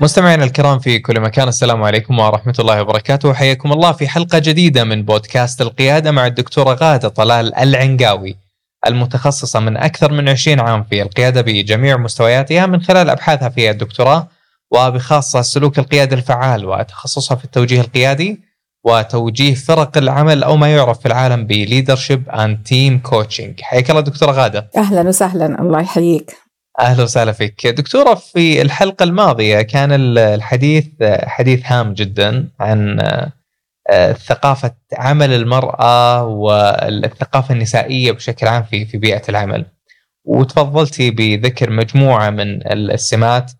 مستمعينا الكرام في كل مكان السلام عليكم ورحمة الله وبركاته. وحياكم الله في حلقة جديدة من بودكاست القيادة مع الدكتورة غادة طلال العنقاوي المتخصصة من أكثر من 20 عام في القيادة بجميع مستوياتها من خلال أبحاثها في الدكتوراه وبخاصة سلوك القيادة الفعال وتخصصها في التوجيه القيادي وتوجيه فرق العمل أو ما يعرف في العالم ب leadership and team coaching حياك الله دكتورة غادة. أهلا وسهلا الله يحييك. أهلا وسهلا فيك. دكتورة في الحلقة الماضية كان الحديث حديث هام جدا عن ثقافة عمل المرأة والثقافة النسائية بشكل عام في في بيئة العمل. وتفضلتي بذكر مجموعة من السمات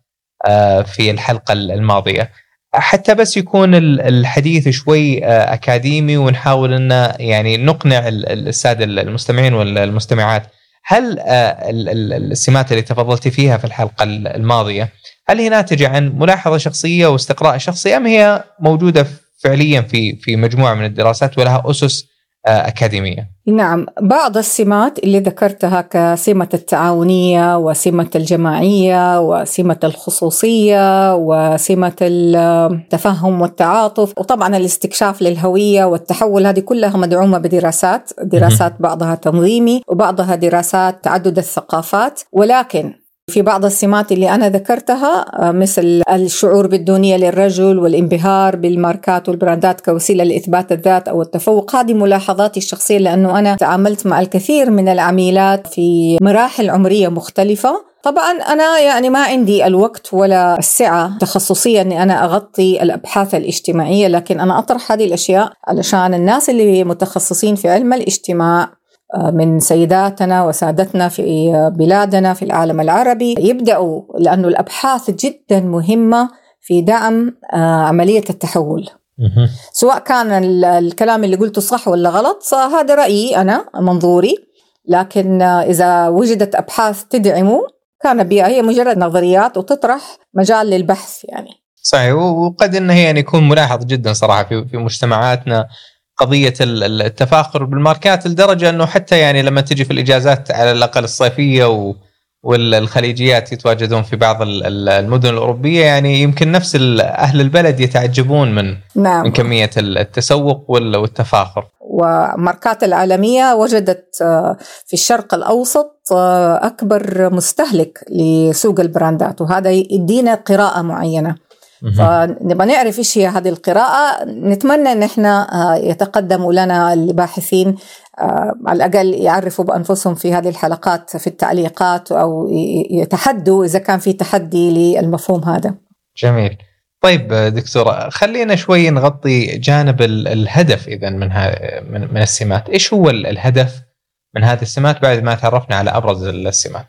في الحلقة الماضية. حتى بس يكون الحديث شوي أكاديمي ونحاول إن يعني نقنع الساده المستمعين والمستمعات هل السمات اللي تفضلتي فيها في الحلقة الماضية هل هي ناتجة عن ملاحظة شخصية واستقراء شخصي أم هي موجودة فعليا في في مجموعة من الدراسات ولها أسس أكاديمية؟ نعم، بعض السمات اللي ذكرتها كسمة التعاونية وسمة الجماعية وسمة الخصوصية وسمة التفهم والتعاطف وطبعا الاستكشاف للهوية والتحول هذه كلها مدعومة بدراسات، دراسات بعضها تنظيمي وبعضها دراسات تعدد الثقافات، ولكن في بعض السمات اللي أنا ذكرتها مثل الشعور بالدونية للرجل والانبهار بالماركات والبراندات كوسيلة لإثبات الذات أو التفوق. هذه ملاحظاتي الشخصية لأنه أنا تعاملت مع الكثير من العميلات في مراحل عمرية مختلفة. طبعا أنا يعني ما عندي الوقت ولا السعة تخصصية أني أنا أغطي الأبحاث الاجتماعية لكن أنا أطرح هذه الأشياء علشان الناس اللي متخصصين في علم الاجتماع من سيداتنا وسادتنا في بلادنا في العالم العربي. يبدأوا لأنه الأبحاث جدا مهمة في دعم عملية التحول. سواء كان الكلام اللي قلته صح ولا غلط هذا رأيي أنا منظوري. لكن إذا وجدت أبحاث تدعمه كان بها هي مجرد نظريات وتطرح مجال للبحث يعني. صحيح وقد إنه يعني يكون ملاحظ جدا صراحة في في مجتمعاتنا. قضية التفاخر بالماركات لدرجة إنه حتى يعني لما تجي في الإجازات على الأقل الصيفية و والخليجيات يتواجدون في بعض المدن الأوروبية يعني يمكن نفس أهل البلد يتعجبون من نعم. من كمية التسوق والتفاخر. وماركات العالمية وجدت في الشرق الأوسط أكبر مستهلك لسوق البراندات وهذا يدينا قراءة معينة. فنبغى نعرف إيش هي هذه القراءة نتمنى إن إحنا يتقدموا لنا الباحثين على الأقل يعرفوا بأنفسهم في هذه الحلقات في التعليقات أو يتحدوا إذا كان في تحدي للمفهوم هذا. جميل. طيب دكتورة خلينا شوي نغطي جانب الهدف إذا من من السمات، إيش هو الهدف من هذه السمات بعد ما تعرفنا على أبرز السمات؟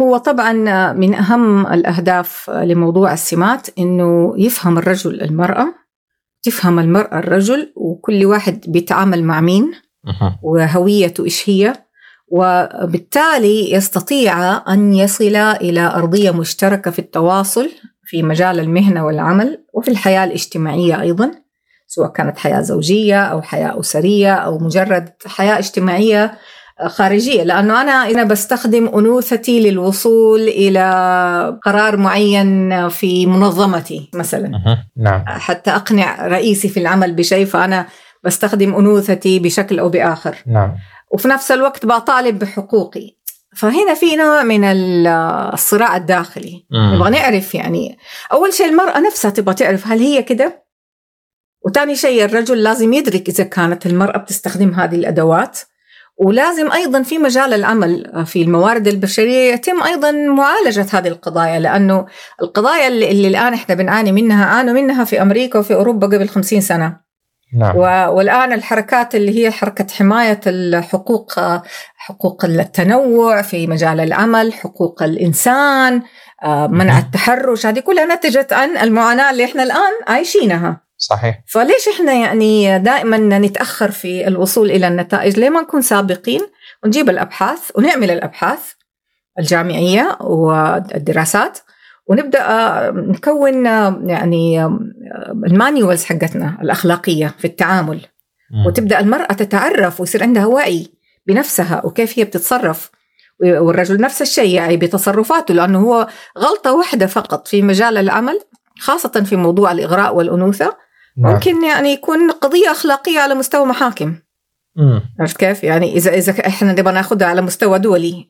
هو طبعا من أهم الأهداف لموضوع السمات إنه يفهم الرجل المرأة تفهم المرأة الرجل وكل واحد بيتعامل مع مين وهويته إيش هي وبالتالي يستطيع أن يصل إلى أرضية مشتركة في التواصل في مجال المهنة والعمل وفي الحياة الاجتماعية أيضا سواء كانت حياة زوجية أو حياة أسرية أو مجرد حياة اجتماعية خارجية لأنه أنا أنا بستخدم أنوثتي للوصول إلى قرار معين في منظمتي مثلا. نعم. حتى أقنع رئيسي في العمل بشيء فأنا بستخدم أنوثتي بشكل أو بآخر. نعم. وفي نفس الوقت بطالب بحقوقي. فهنا في نوع من الصراع الداخلي. نبغى نعرف يعني أول شيء المرأة نفسها تبغى تعرف هل هي كده؟ وثاني شيء الرجل لازم يدرك إذا كانت المرأة بتستخدم هذه الأدوات. ولازم أيضا في مجال العمل في الموارد البشرية يتم أيضا معالجة هذه القضايا لأنه القضايا اللي, اللي الآن إحنا بنعاني منها عانوا منها في أمريكا وفي أوروبا قبل خمسين سنة. نعم. والآن الحركات اللي هي حركة حماية الحقوق حقوق التنوع في مجال العمل حقوق الإنسان منع التحرش هذه كلها نتجت عن المعاناة اللي إحنا الآن عايشينها. صحيح. فليش إحنا يعني دائما نتأخر في الوصول إلى النتائج؟ ليه ما نكون سابقين ونجيب الأبحاث ونعمل الأبحاث الجامعية والدراسات ونبدأ نكون يعني المانيوالز حقتنا الأخلاقية في التعامل. مم. وتبدأ المرأة تتعرف ويصير عندها وعي بنفسها وكيف هي بتتصرف. والرجل نفس الشيء يعني بتصرفاته لأنه هو غلطة واحدة فقط في مجال العمل خاصة في موضوع الإغراء والأنوثة. نعم. ممكن يعني يكون قضية أخلاقية على مستوى محاكم. عرفت كيف؟ يعني اذا إذا إحنا نبغى ناخذها على مستوى دولي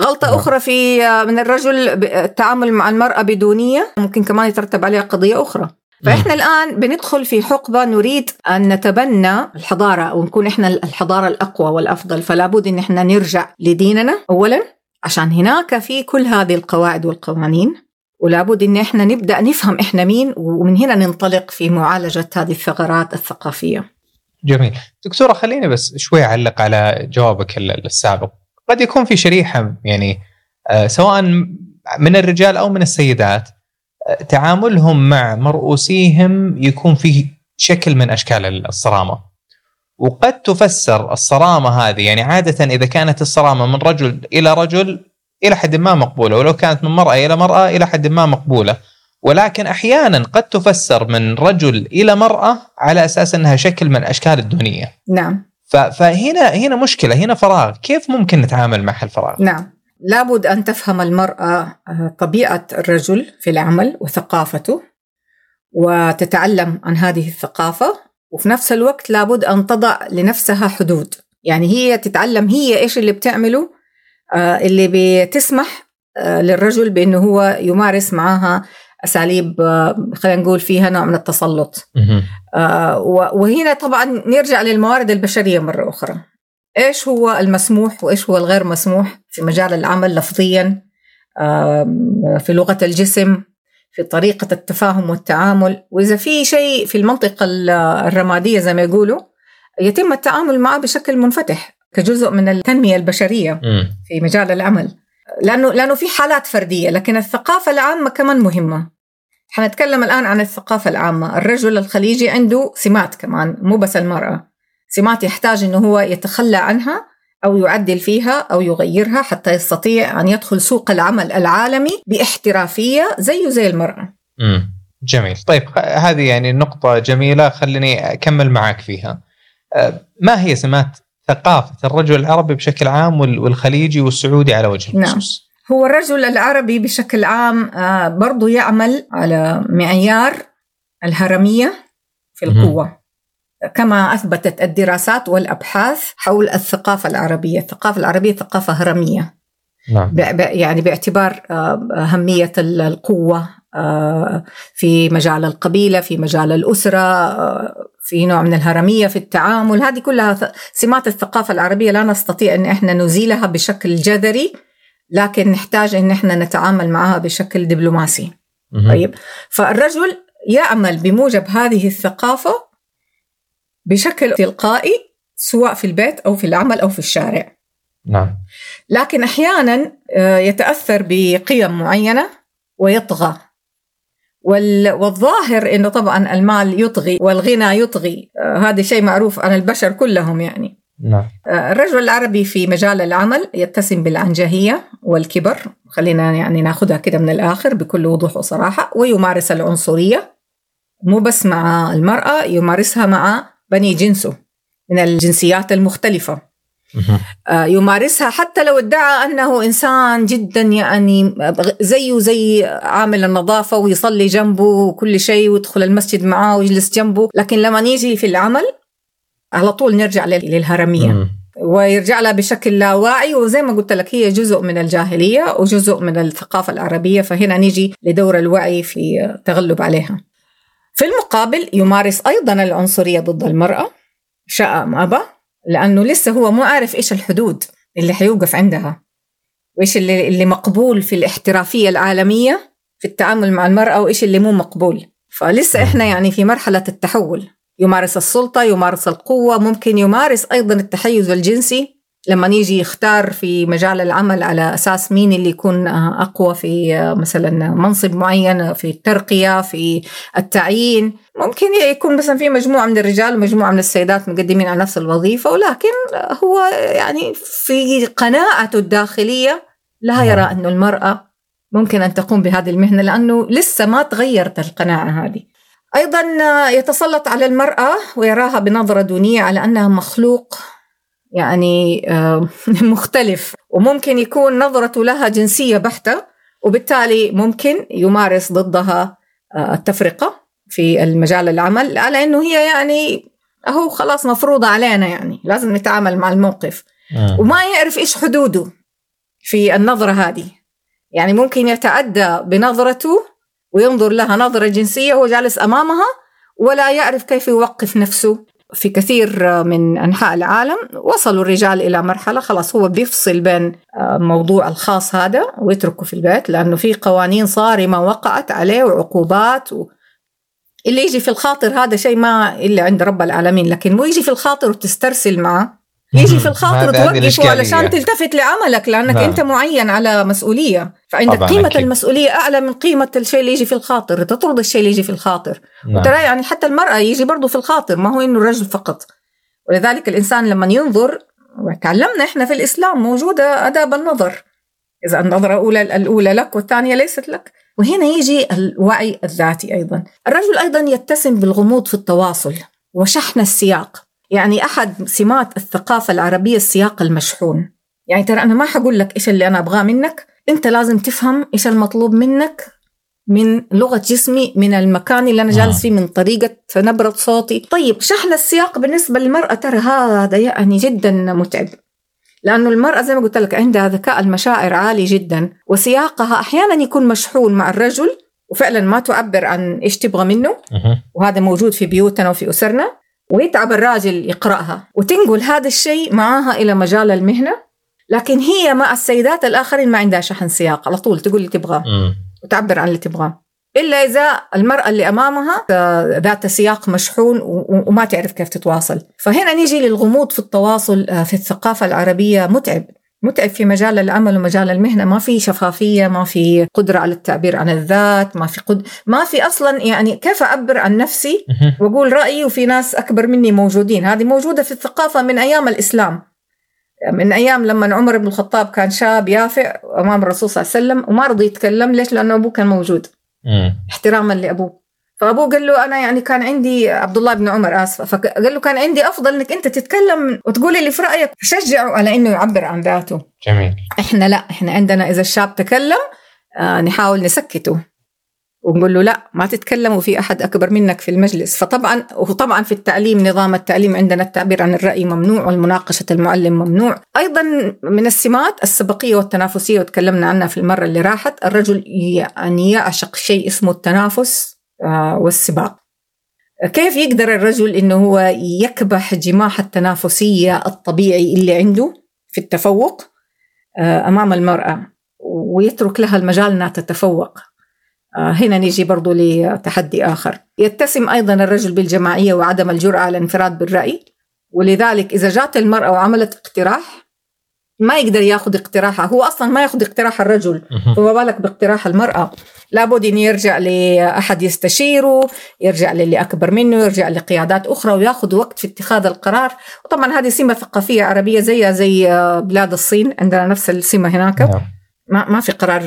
غلطة نعم. أخرى في من الرجل التعامل مع المرأة بدونية ممكن كمان يترتب عليها قضية أخرى فإحنا الآن بندخل في حقبة نريد أن نتبنى الحضارة ونكون إحنا الحضارة الأقوى والأفضل فلا بد إن إحنا نرجع لديننا أولا عشان هناك في كل هذه القواعد والقوانين ولا بد إن إحنا نبدأ نفهم إحنا مين ومن هنا ننطلق في معالجة هذه الثغرات الثقافية. جميل. دكتورة خليني بس شوي أعلق على جوابك ال- السابق. قد يكون في شريحة يعني آه، سواء من الرجال أو من السيدات آه، تعاملهم مع مرؤوسيهم يكون فيه شكل من أشكال الصرامة. وقد تفسر الصرامة هذه يعني عادة إذا كانت الصرامة من رجل إلى رجل إلى حد ما مقبولة ولو كانت من مرأة إلى مرأة إلى حد ما مقبولة. ولكن أحيانا قد تفسر من رجل إلى مرأة على أساس إنها شكل من أشكال الدونيه نعم. فهنا هنا مشكلة هنا فراغ. كيف ممكن نتعامل مع هالفراغ؟ نعم. لابد أن تفهم المرأة آه، طبيعة الرجل في العمل وثقافته وتتعلم عن هذه الثقافة وفي نفس الوقت لابد أن تضع لنفسها حدود. يعني هي تتعلم هي إيش اللي بتعمله اللي بتسمح آه، للرجل بأنه هو يمارس معها أساليب آه، خلينا نقول فيها نوع من التسلط. آه، وهنا طبعا نرجع للموارد البشرية مرة أخرى. إيش هو المسموح وإيش هو الغير مسموح في مجال العمل لفظيا في لغة الجسم في طريقة التفاهم والتعامل وإذا في شيء في المنطقة ال- الرمادية زي ما يقولوا يتم التعامل معه بشكل منفتح كجزء من التنمية البشرية مم. في مجال العمل. لأنه لأنه في حالات فردية لكن الثقافة العامة كمان مهمة. حنتكلم الآن عن الثقافة العامة. الرجل الخليجي عنده سمات كمان مو بس المرأة. سمات يحتاج إنه هو يتخلى عنها أو يعدل فيها أو يغيرها حتى يستطيع أن يدخل سوق العمل العالمي بإحترافية زيه زي المرأة. مم. جميل. طيب هذه يعني نقطة جميلة خليني أكمل معك فيها. آه، ما هي سمات ثقافة الرجل العربي بشكل عام وال- والخليجي والسعودي على وجه نعم. الخصوص. هو الرجل العربي بشكل عام آه، برضو يعمل على معيار الهرمية في. القوة. كما أثبتت الدراسات والأبحاث حول الثقافة العربية. الثقافة العربية ثقافة هرمية. نعم. يعني باعتبار آه، أهمية ال- القوة آه، في مجال القبيلة في مجال الأسرة في نوع من الهرمية في التعامل. هذه كلها سمات الثقافة العربية لا نستطيع أن إحنا نزيلها بشكل جذري لكن نحتاج أن إحنا نتعامل معها بشكل دبلوماسي. طيب. فالرجل يعمل بموجب هذه الثقافة بشكل تلقائي سواء في البيت أو في العمل أو في الشارع. نعم. لكن أحيانا آه، يتأثر بقيم معينة ويطغى. والظاهر إنه طبعا المال يطغي والغنى يطغي. آه، هذا شيء معروف عن البشر كلهم يعني. نعم. آه، الرجل العربي في مجال العمل يتسم بالعنجهية والكبر. خلينا يعني ناخذها كده من الآخر بكل وضوح وصراحة. ويمارس العنصرية. مو بس مع المرأة يمارسها مع بني جنسه من الجنسيات. آه، يمارسها حتى لو ادعى أنه إنسان جدا يعني زيه زي عامل النظافة ويصلي جنبه وكل شيء ويدخل المسجد معاه ويجلس جنبه، لكن لما نيجي في العمل على طول نرجع لل- للهرمية. ويرجع لها بشكل لا واعي وزي ما قلت لك هي جزء من الجاهلية وجزء من الثقافة العربية. فهنا نيجي لدور الوعي في التغلب عليها. في المقابل يمارس أيضا العنصرية ضد المرأة. شاء ام ابى لأنه لسه هو مو عارف إيش الحدود اللي حيوقف عندها. وإيش اللي اللي مقبول في الاحترافية العالمية في التعامل مع المرأة وإيش اللي مو مقبول. فلسه إحنا يعني في مرحلة التحول. يمارس السلطة يمارس القوة ممكن يمارس أيضا التحيز الجنسي. لما يجي يختار في مجال العمل على أساس مين اللي يكون أقوى في مثلا منصب معين في الترقية في التعيين. ممكن يكون مثلا في مجموعة من الرجال ومجموعة من السيدات مقدمين على نفس الوظيفة ولكن هو يعني في قناعته الداخلية لا يرى انه المرأة ممكن أن تقوم بهذه المهنة لأنه لسه ما تغيرت القناعة هذه. أيضا يتسلط على المرأة ويراها بنظرة دونية على أنها مخلوق يعني آه، مختلف. وممكن يكون نظرته لها جنسية بحتة وبالتالي ممكن يمارس ضدها آه، التفرقة في المجال العمل على أنه هي يعني أهو خلاص مفروضة علينا يعني لازم نتعامل مع الموقف. آه. وما يعرف إيش حدوده في النظرة هذه. يعني ممكن يتعدى بنظرته وينظر لها نظرة جنسية وهو جالس أمامها ولا يعرف كيف يوقف نفسه. في كثير من أنحاء العالم وصلوا الرجال إلى مرحلة خلاص هو بيفصل بين الموضوع الخاص هذا ويتركه في البيت لأنه في قوانين صارمة وقعت عليه وعقوبات و... اللي يجي في الخاطر هذا شيء ما إلا عند رب العالمين لكن مو يجي في الخاطر وتسترسل معه. يجي في الخاطر توقفه علشان تلتفت لعملك لأنك نعم. أنت معين على مسؤولية. فعندك قيمة أكيد. المسؤولية أعلى من قيمة الشيء اللي يجي في الخاطر تطرد الشيء اللي يجي في الخاطر. نعم. وترى يعني حتى المرأة يجي برضه في الخاطر ما هو إنه الرجل فقط. ولذلك الإنسان لما ينظر وتعلمنا إحنا في الإسلام موجودة أداب النظر. إذا النظرة الاولى الأولى لك والثانية ليست لك. وهنا يجي الوعي الذاتي أيضا. الرجل أيضا يتسم بالغموض في التواصل وشحن السياق. يعني أحد سمات الثقافة العربية السياق المشحون. يعني ترى أنا ما حقول لك إيش اللي أنا أبغاه منك. أنت لازم تفهم إيش المطلوب منك من لغة جسمي من المكان اللي أنا جالس فيه من طريقة نبرة صوتي. طيب شحن السياق بالنسبة للمرأة ترى هذا يعني جدا متعب. لأنه المرأة زي ما قلت لك عندها ذكاء المشاعر عالي جدا وسياقها أحيانا يكون مشحون مع الرجل وفعلا ما تعبر عن إيش تبغى منه. وهذا موجود في بيوتنا وفي أسرنا. ويتعب الراجل يقرأها. وتنقل هذا الشيء معاها إلى مجال المهنة. لكن هي مع السيدات الآخرين ما عندها شحن سياق. على طول تقول اللي تبغاه. وتعبر عن اللي تبغاه. إلا إذا المرأة اللي أمامها ذات سياق مشحون وما تعرف كيف تتواصل. فهنا نيجي للغموض في التواصل آه، في الثقافة العربية متعب. متعب في مجال العمل ومجال المهنة. ما في شفافية ما في قدرة على التعبير عن الذات ما في قد ما في أصلا يعني كيف أعبر عن نفسي وأقول رأيي وفي ناس أكبر مني موجودين. هذه موجودة في الثقافة من أيام الإسلام. من أيام لما عمر بن الخطاب كان شاب يافع أمام الرسول صلى الله عليه وسلم وما رضي يتكلم. ليش؟ لأنه أبوه كان موجود. احتراما لأبوه. فأبوه قال له أنا يعني كان عندي عبد الله بن عمر آسفة. فقال له كان عندي أفضل إنك أنت تتكلم وتقول اللي في رأيك شجعه على إنه يعبر عن ذاته. جميل. إحنا لا إحنا عندنا إذا الشاب تكلم آه نحاول نسكته. ونقول له لا ما تتكلم وفي أحد أكبر منك في المجلس. فطبعا وطبعا في التعليم نظام التعليم عندنا التعبير عن الرأي ممنوع والمناقشة المعلم ممنوع. أيضا من السمات السبقية والتنافسية وتكلمنا عنها في المرة اللي راحت الرجل يعني يعشق شيء اسمه التنافس. والسباق. كيف يقدر الرجل إنه هو يكبح جماح التنافسية الطبيعي اللي عنده في التفوق آه، أمام المرأة ويترك لها المجال إنها تتفوق؟ آه، هنا نيجي برضو لتحدي آخر. يتسم أيضا الرجل بالجماعية وعدم الجرأة على الانفراد بالرأي ولذلك إذا جات المرأة وعملت اقتراح ما يقدر ياخذ اقتراحها. هو أصلا ما ياخذ اقتراح الرجل. فما بالك باقتراح المرأة؟ لابد إن يرجع لأحد يستشيره يرجع للي أكبر منه يرجع لقيادات أخرى وياخذ وقت في اتخاذ القرار. وطبعا هذه سمة ثقافية عربية زيها زي بلاد الصين عندنا نفس السمة هناك. نعم. ما ما في قرار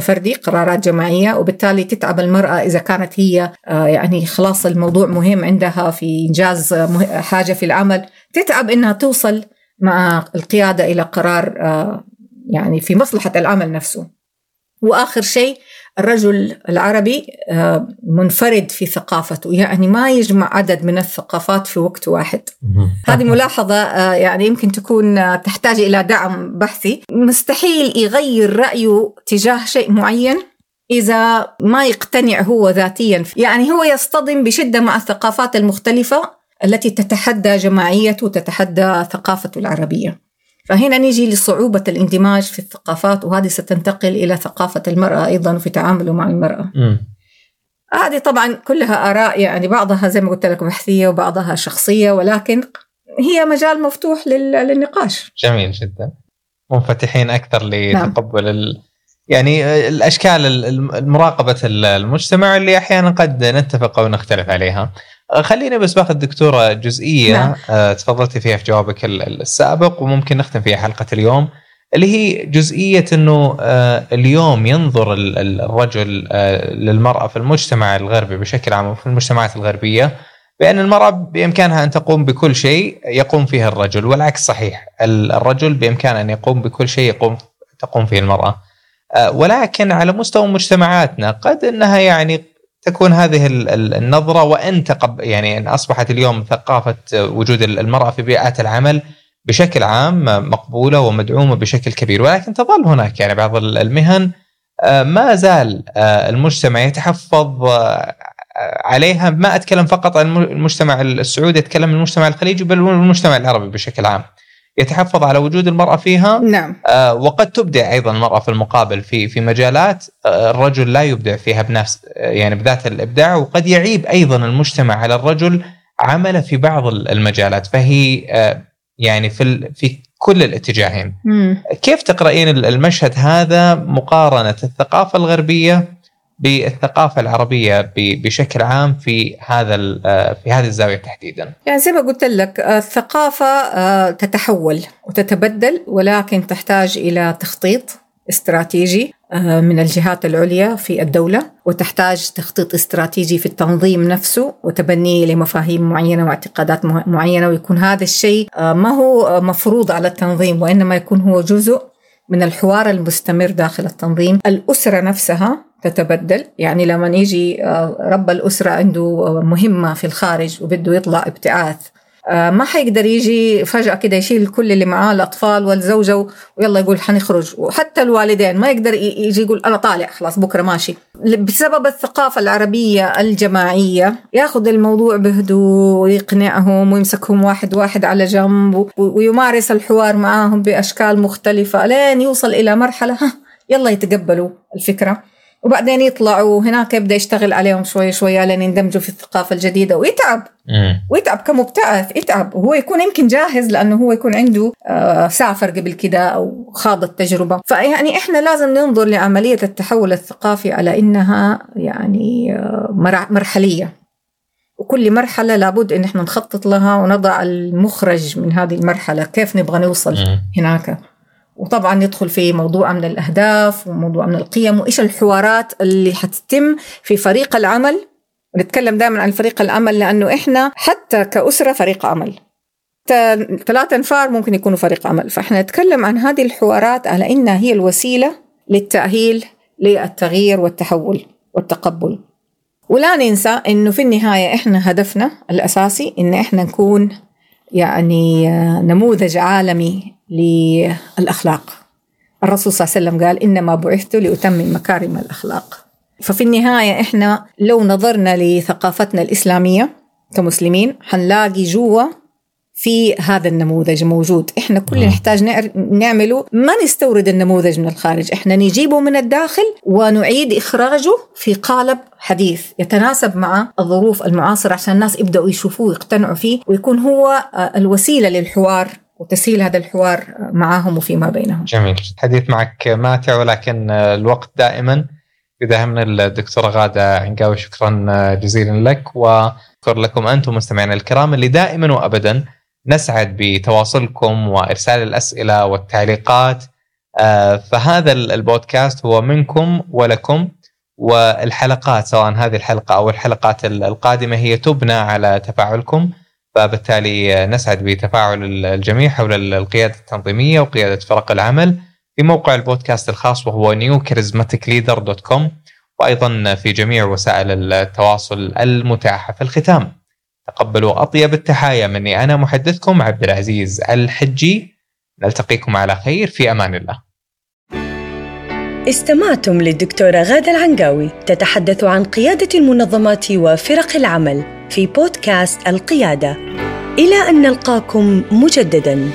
فردي قرارات جماعية وبالتالي تتعب المرأة إذا كانت هي آه، يعني خلاص الموضوع مهم عندها في إنجاز حاجة في العمل. تتعب إنها توصل مع القيادة إلى قرار آه، يعني في مصلحة العمل نفسه. وآخر شيء الرجل العربي آه، منفرد في ثقافته. يعني ما يجمع عدد من الثقافات في وقت واحد. هذه ملاحظة آه، يعني يمكن تكون تحتاج إلى دعم بحثي. مستحيل يغير رأيه تجاه شيء معين إذا ما يقتنع هو ذاتيا. يعني هو يصطدم بشدة مع الثقافات المختلفة التي تتحدى جماعيته وتتحدى ثقافته العربية. فهنا نيجي لصعوبة الاندماج في الثقافات وهذه ستنتقل إلى ثقافة المرأة أيضا في تعامله مع المرأة م. هذه طبعا كلها آراء يعني بعضها زي ما قلت لك بحثية وبعضها شخصية ولكن هي مجال مفتوح للنقاش جميل جدا منفتحين أكثر لتقبل نعم. ال... يعني الأشكال المراقبة المجتمع اللي أحيانا قد نتفق أو نختلف عليها. خليني بس باخذ دكتورة جزئية. نعم. آه، تفضلتي فيها في جوابك السابق وممكن نختم فيها حلقة اليوم اللي هي جزئية إنه آه، اليوم ينظر الرجل آه، للمرأة في المجتمع الغربي بشكل عام وفي المجتمعات الغربية بأن المرأة بإمكانها أن تقوم بكل شيء يقوم فيه الرجل والعكس صحيح. الرجل بإمكانه أن يقوم بكل شيء يقوم تقوم فيه المرأة. آه، ولكن على مستوى مجتمعاتنا قد إنها يعني تكون هذه النظرة وان تقب يعني إن أصبحت اليوم ثقافة وجود المرأة في بيئات العمل بشكل عام مقبولة ومدعومة بشكل كبير ولكن تظل هناك يعني بعض المهن آه، ما زال آه، المجتمع يتحفظ عليها. ما أتكلم فقط عن المجتمع السعودي أتكلم عن المجتمع الخليجي بل المجتمع العربي بشكل عام. يتحفظ على وجود المرأة فيها. نعم. آه وقد تبدع أيضا المرأة في المقابل في في مجالات آه الرجل لا يبدع فيها بنفس آه يعني بذات الإبداع وقد يعيب أيضا المجتمع على الرجل عمله في بعض المجالات. فهي آه يعني في في كل الاتجاهين. مم. كيف تقرأين المشهد هذا مقارنة الثقافة الغربية بالثقافة العربية بشكل عام في هذا في هذه الزاوية تحديدا. يعني زي ما قلت لك الثقافة آه، تتحول وتتبدل ولكن تحتاج إلى تخطيط استراتيجي آه، من الجهات العليا في الدولة وتحتاج تخطيط استراتيجي في التنظيم نفسه وتبنيه لمفاهيم معينة واعتقادات معينة ويكون هذا الشيء آه، ما هو مفروض على التنظيم وإنما يكون هو جزء من الحوار المستمر داخل التنظيم الأسرة نفسها تتبدل. يعني لما يجي آه، رب الأسرة عنده مهمة في الخارج وبده يطلع ابتعاث آه، ما حيقدر يجي فجأة كده يشيل كل اللي معاه الأطفال والزوجة ويلا يقول حنخرج. وحتى الوالدين ما يقدر يجي يقول أنا طالع خلاص بكرة ماشي. بسبب الثقافة العربية الجماعية ياخذ الموضوع بهدوء ويقنعهم ويمسكهم واحد واحد على جنب ويمارس الحوار معاهم بأشكال مختلفة لين يوصل إلى مرحلة يلا يتقبلوا الفكرة. وبعدين يطلعوا هناك يبدأ يشتغل عليهم شوي شوي لين يندمجوا في الثقافة الجديدة. ويتعب. ويتعب كمبتعث. يتعب. وهو يكون يمكن جاهز لأنه هو يكون عنده آه، سافر قبل كده أو خاض التجربة. فيعني إحنا لازم ننظر لعملية التحول الثقافي على إنها يعني آه، مرحلية. وكل مرحلة لابد إن إحنا نخطط لها ونضع المخرج من هذه المرحلة. كيف نبغى نوصل هناك؟ وطبعا يدخل في موضوع من الأهداف وموضوع من القيم وإيش الحوارات اللي حتتم في فريق العمل. نتكلم دائما عن فريق العمل لأنه إحنا حتى كأسرة فريق عمل. ثلاثة أنفار ممكن يكونوا فريق عمل. فإحنا نتكلم عن هذه الحوارات على إنها هي الوسيلة للتأهيل للتغيير والتحول والتقبل. ولا ننسى إنه في النهاية إحنا هدفنا الأساسي إن إحنا نكون يعني نموذج عالمي للأخلاق. الرسول صلى الله عليه وسلم قال إنما بعثت لأتمم مكارم الأخلاق. ففي النهاية إحنا لو نظرنا لثقافتنا الإسلامية كمسلمين حنلاقي جوا في هذا النموذج موجود. إحنا كل اللي نحتاج نعمله. ما نستورد النموذج من الخارج. إحنا نجيبه من الداخل ونعيد إخراجه في قالب حديث يتناسب مع الظروف المعاصرة عشان الناس يبدأوا يشوفوه ويقتنعوا فيه ويكون هو الوسيلة للحوار وتسهيل هذا الحوار معهم وفيما بينهم. جميل. الحديث معك ماتع ولكن الوقت دائما. يداهمنا الدكتورة غادة عنقاوي شكرا جزيلا لك. وشكرا لكم أنتم مستمعينا الكرام اللي دائما وأبدا نسعد بتواصلكم وإرسال الأسئلة والتعليقات. آه، فهذا البودكاست هو منكم ولكم والحلقات سواء هذه الحلقة أو الحلقات القادمة هي تبنى على تفاعلكم. فبالتالي نسعد بتفاعل الجميع حول القيادة التنظيمية وقيادة فرق العمل في موقع البودكاست الخاص وهو newcharismaticleader.com وأيضا في جميع وسائل التواصل المتاحة في الختام. تقبلوا أطيب التحايا مني. أنا محدثكم عبد العزيز الحجي. نلتقيكم على خير. في أمان الله. استمعتم للدكتورة غادة العنقاوي تتحدث عن قيادة المنظمات وفرق العمل في بودكاست القيادة. إلى أن نلقاكم مجدداً.